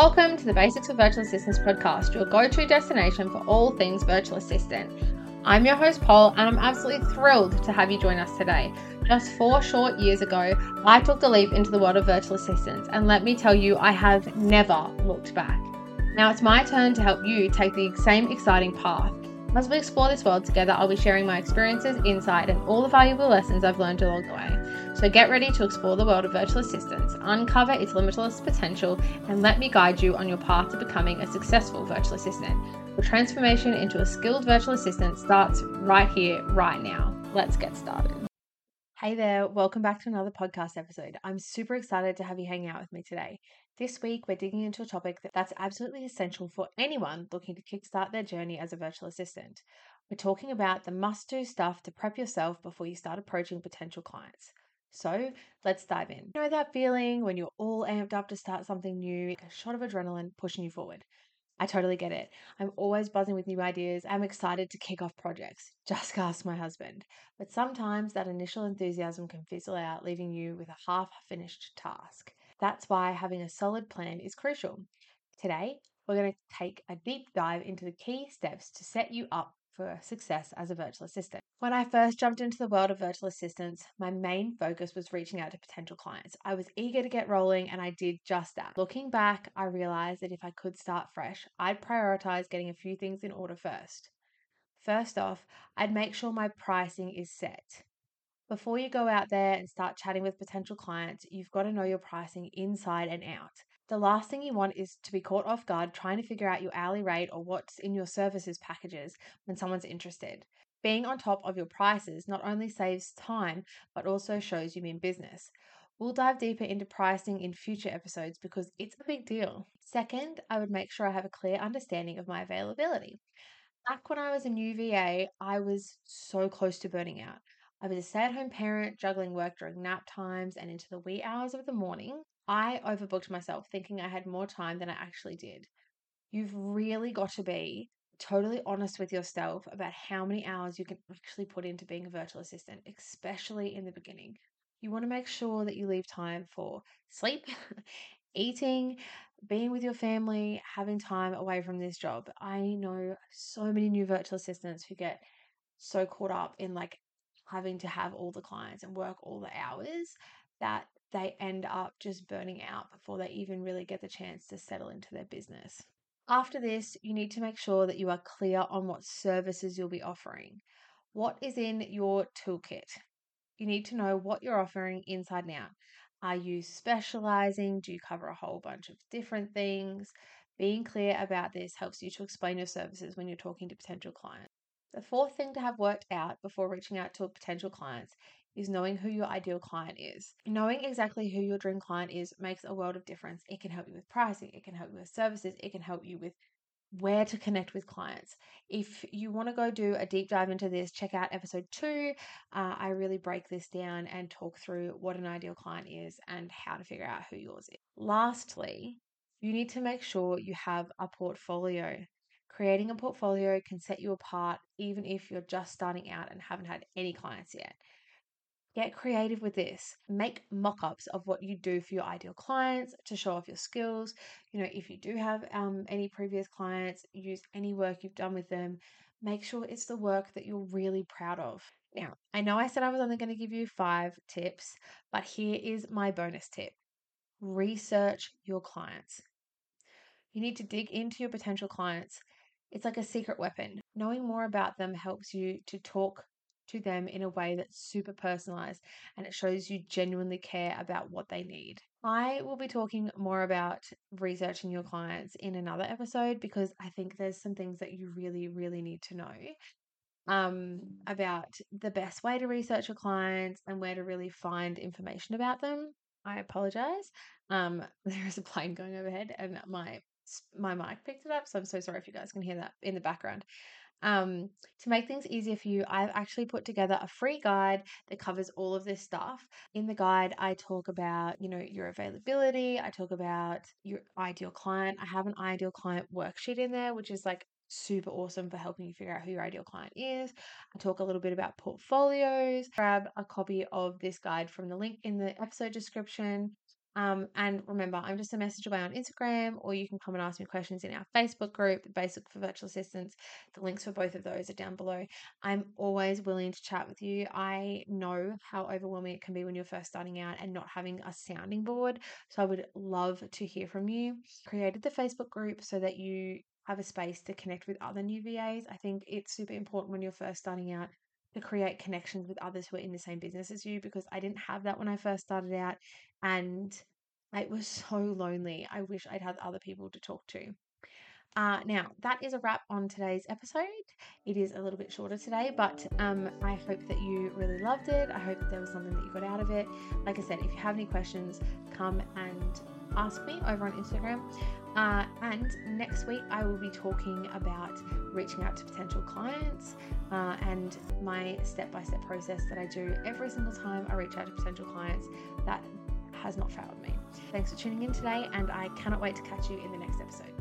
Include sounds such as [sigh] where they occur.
Welcome to the Basics of Virtual Assistants podcast, your go to destination for all things virtual assistant. I'm your host, Paul, and I'm absolutely thrilled to have you join us today. Just four short years ago, I took the leap into the world of virtual assistants, and let me tell you, I have never looked back. Now it's my turn to help you take the same exciting path. As we explore this world together, I'll be sharing my experiences, insight, and all the valuable lessons I've learned along the way. So get ready to explore the world of virtual assistants, uncover its limitless potential, and let me guide you on your path to becoming a successful virtual assistant. Your transformation into a skilled virtual assistant starts right here, right now. Let's get started. Hey there, welcome back to another podcast episode. I'm super excited to have you hang out with me today. This week, we're digging into a topic that's absolutely essential for anyone looking to kickstart their journey as a virtual assistant. We're talking about the must do stuff to prep yourself before you start approaching potential clients. So let's dive in. You know that feeling when you're all amped up to start something new, a shot of adrenaline pushing you forward. I totally get it. I'm always buzzing with new ideas. I'm excited to kick off projects. [laughs] Just ask my husband. But sometimes that initial enthusiasm can fizzle out, leaving you with a half finished task. That's why having a solid plan is crucial. Today, we're going to take a deep dive into the key steps to set you up for success as a virtual assistant. When I first jumped into the world of virtual assistants, my main focus was reaching out to potential clients. I was eager to get rolling and I did just that. Looking back, I realized that if I could start fresh, I'd prioritize getting a few things in order first. First off, I'd make sure my pricing is set. Before you go out there and start chatting with potential clients, you've got to know your pricing inside and out. The last thing you want is to be caught off guard trying to figure out your hourly rate or what's in your services packages when someone's interested. Being on top of your prices not only saves time, but also shows you mean business. We'll dive deeper into pricing in future episodes because it's a big deal. Second, I would make sure I have a clear understanding of my availability. Back when I was a new VA, I was so close to burning out. I was a stay at home parent, juggling work during nap times and into the wee hours of the morning. I overbooked myself thinking I had more time than I actually did. You've really got to be totally honest with yourself about how many hours you can actually put into being a virtual assistant, especially in the beginning. You want to make sure that you leave time for sleep, [laughs] eating, being with your family, having time away from this job. I know so many new virtual assistants who get so caught up in like having to have all the clients and work all the hours that they end up just burning out before they even really get the chance to settle into their business. After this, you need to make sure that you are clear on what services you'll be offering. What is in your toolkit? You need to know what you're offering inside and out. Are you specializing? Do you cover a whole bunch of different things? Being clear about this helps you to explain your services when you're talking to potential clients. The fourth thing to have worked out before reaching out to potential clients is knowing who your ideal client is. Knowing exactly who your dream client is makes a world of difference. It can help you with pricing, it can help you with services, it can help you with where to connect with clients. If you want to go do a deep dive into this, check out episode two. Uh, I really break this down and talk through what an ideal client is and how to figure out who yours is. Lastly, you need to make sure you have a portfolio. Creating a portfolio can set you apart even if you're just starting out and haven't had any clients yet. Get creative with this. Make mock ups of what you do for your ideal clients to show off your skills. You know, if you do have um, any previous clients, use any work you've done with them. Make sure it's the work that you're really proud of. Now, I know I said I was only going to give you five tips, but here is my bonus tip research your clients. You need to dig into your potential clients. It's like a secret weapon. Knowing more about them helps you to talk to them in a way that's super personalized and it shows you genuinely care about what they need. I will be talking more about researching your clients in another episode because I think there's some things that you really, really need to know um, about the best way to research your clients and where to really find information about them. I apologize. Um, [laughs] there is a plane going overhead and my my mic picked it up, so I'm so sorry if you guys can hear that in the background. Um, to make things easier for you, I've actually put together a free guide that covers all of this stuff. In the guide, I talk about, you know, your availability, I talk about your ideal client. I have an ideal client worksheet in there, which is like super awesome for helping you figure out who your ideal client is. I talk a little bit about portfolios. Grab a copy of this guide from the link in the episode description. Um, and remember, I'm just a message away on Instagram, or you can come and ask me questions in our Facebook group, Basic for Virtual Assistants. The links for both of those are down below. I'm always willing to chat with you. I know how overwhelming it can be when you're first starting out and not having a sounding board. So I would love to hear from you. Created the Facebook group so that you have a space to connect with other new VAs. I think it's super important when you're first starting out to create connections with others who are in the same business as you because I didn't have that when I first started out and it was so lonely. I wish I'd had other people to talk to. Uh, now, that is a wrap on today's episode. It is a little bit shorter today, but um, I hope that you really loved it. I hope that there was something that you got out of it. Like I said, if you have any questions, come and ask me over on Instagram. Uh, and next week, I will be talking about reaching out to potential clients uh, and my step by step process that I do every single time I reach out to potential clients. That has not failed me. Thanks for tuning in today, and I cannot wait to catch you in the next episode.